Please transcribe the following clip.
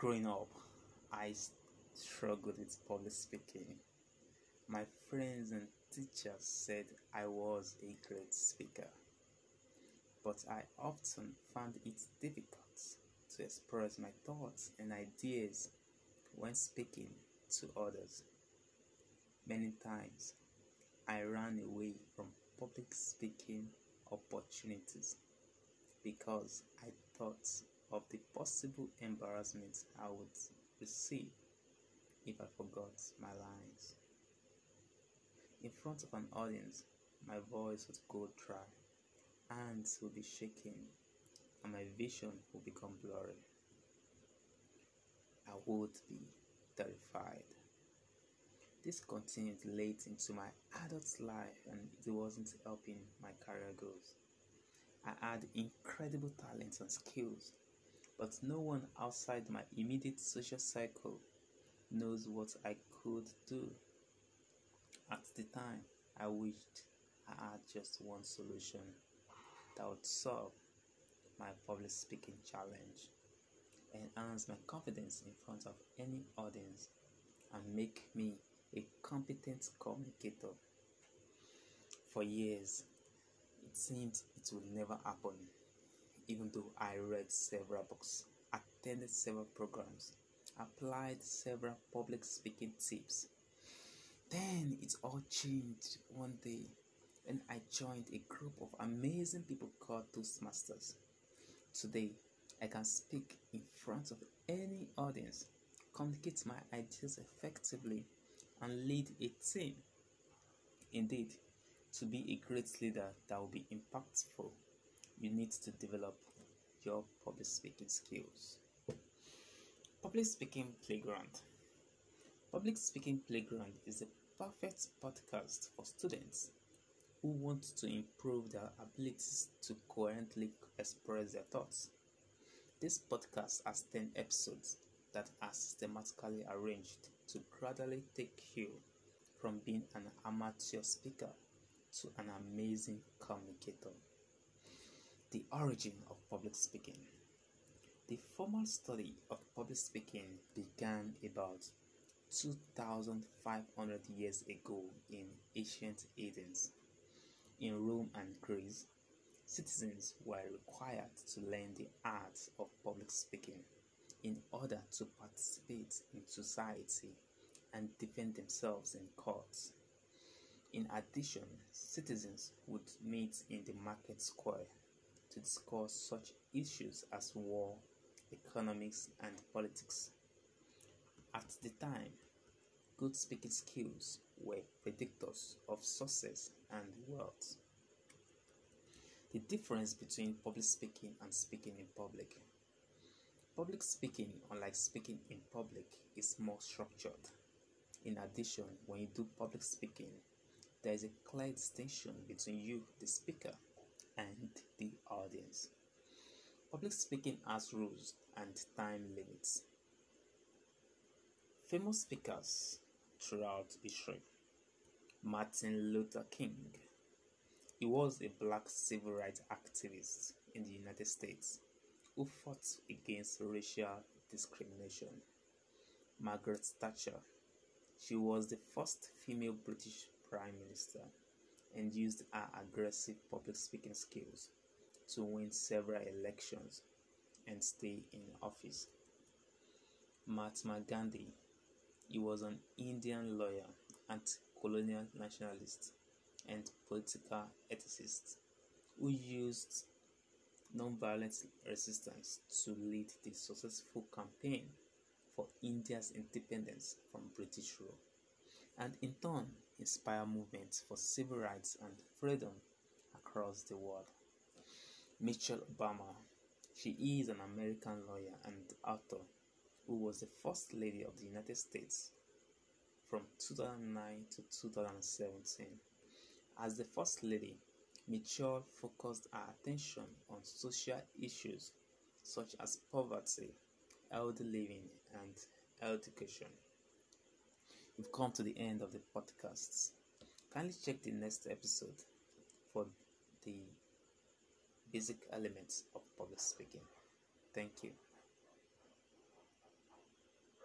Growing up, I struggled with public speaking. My friends and teachers said I was a great speaker, but I often found it difficult to express my thoughts and ideas when speaking to others. Many times, I ran away from public speaking opportunities because I thought of the possible embarrassment I would receive if I forgot my lines. In front of an audience, my voice would go dry, hands would be shaking, and my vision would become blurry. I would be terrified. This continued late into my adult life and it wasn't helping my career goals. I had incredible talents and skills, but no one outside my immediate social circle knows what I could do. At the time, I wished I had just one solution that would solve my public speaking challenge, enhance my confidence in front of any audience, and make me a competent communicator. For years, it seemed it would never happen, even though I read several books, attended several programs, applied several public speaking tips. Then it all changed one day when I joined a group of amazing people called Toastmasters. Today, I can speak in front of any audience, communicate my ideas effectively, and lead a team. Indeed, to be a great leader that will be impactful, you need to develop your public speaking skills. Public Speaking Playground Public Speaking Playground is a perfect podcast for students who want to improve their abilities to coherently express their thoughts. This podcast has 10 episodes that are systematically arranged to gradually take you from being an amateur speaker to an amazing communicator. The origin of public speaking. The formal study of public speaking began about 2,500 years ago in ancient Athens. In Rome and Greece, citizens were required to learn the art of public speaking in order to participate in society and defend themselves in courts. In addition, citizens would meet in the market square to discuss such issues as war, economics, and politics. At the time, good speaking skills were predictors of success and wealth. The difference between public speaking and speaking in public. Public speaking, unlike speaking in public, is more structured. In addition, when you do public speaking, there is a clear distinction between you, the speaker, and the audience. Public speaking has rules and time limits. Famous speakers throughout history Martin Luther King. He was a black civil rights activist in the United States who fought against racial discrimination. Margaret Thatcher. She was the first female British Prime Minister and used her aggressive public speaking skills to win several elections and stay in office. Mahatma Gandhi. He was an Indian lawyer, anti-colonial nationalist, and political ethicist who used nonviolent resistance to lead the successful campaign for India's independence from British rule, and in turn inspire movements for civil rights and freedom across the world. Michelle Obama. She is an American lawyer and author who was the First Lady of the United States from 2009 to 2017. As the First Lady, Michelle focused her attention on social issues such as poverty, healthy living, and education. We've come to the end of the podcasts. Kindly check the next episode for the basic elements of public speaking. Thank you.